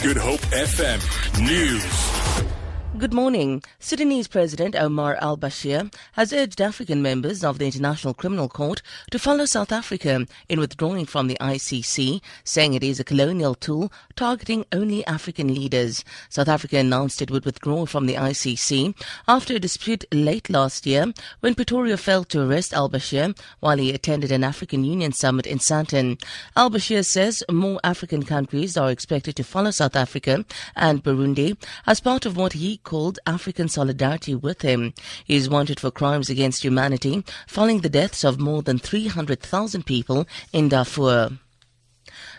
Good Hope FM News. Good morning. Sudanese President Omar al Bashir has urged African members of the International Criminal Court to follow South Africa in withdrawing from the ICC, saying it is a colonial tool targeting only African leaders. South Africa announced it would withdraw from the ICC after a dispute late last year when Pretoria failed to arrest al Bashir while he attended an African Union summit in Sandton. Al Bashir says more African countries are expected to follow South Africa and Burundi as part of what he called African solidarity with him. He is wanted for crimes against humanity following the deaths of more than 300,000 people in Darfur.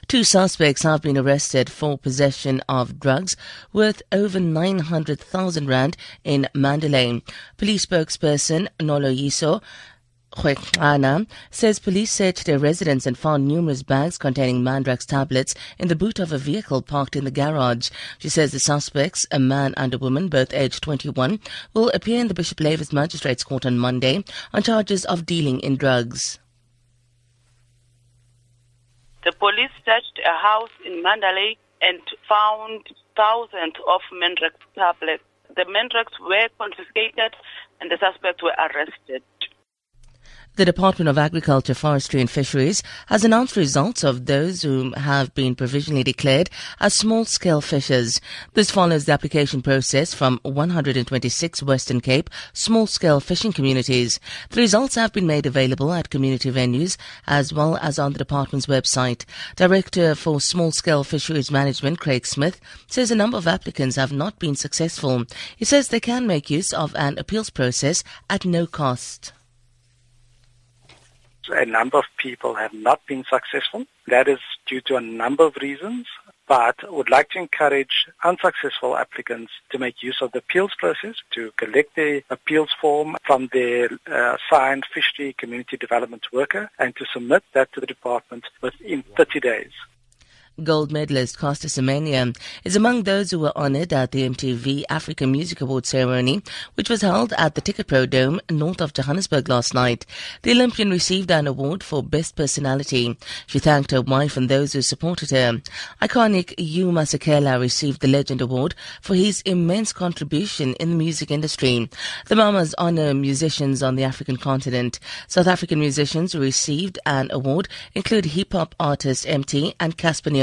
Two suspects have been arrested for possession of drugs worth over 900,000 rand in Mandalay. Police spokesperson Noloyiso Ana says police searched their residence and found numerous bags containing Mandrax tablets in the boot of a vehicle parked in the garage. She says the suspects, a man and a woman, both aged 21, will appear in the Bishop Lavis Magistrates Court on Monday on charges of dealing in drugs. The police searched a house in Mandalay and found thousands of Mandrax tablets. The Mandrax were confiscated and the suspects were arrested. The Department of Agriculture, Forestry and Fisheries has announced results of those who have been provisionally declared as small-scale fishers. This follows the application process from 126 Western Cape small-scale fishing communities. The results have been made available at community venues as well as on the department's website. Director for Small-Scale Fisheries Management, Craig Smith, says a number of applicants have not been successful. He says they can make use of an appeals process at no cost a number of people have not been successful. That is due to a number of reasons, but would like to encourage unsuccessful applicants to make use of the appeals process, to collect the appeals form from their uh, signed fishery community development worker, and to submit that to the department within 30 days. Gold medalist Caster Semenya is among those who were honored at the MTV Africa Music Awards ceremony, which was held at the Ticket Pro Dome north of Johannesburg last night. The Olympian received an award for Best Personality. She thanked her wife and those who supported her. Iconic Hugh Masekela received the Legend Award for his immense contribution in the music industry. The Mamas honor musicians on the African continent. South African musicians who received an award include hip-hop artist Emtee and Cassper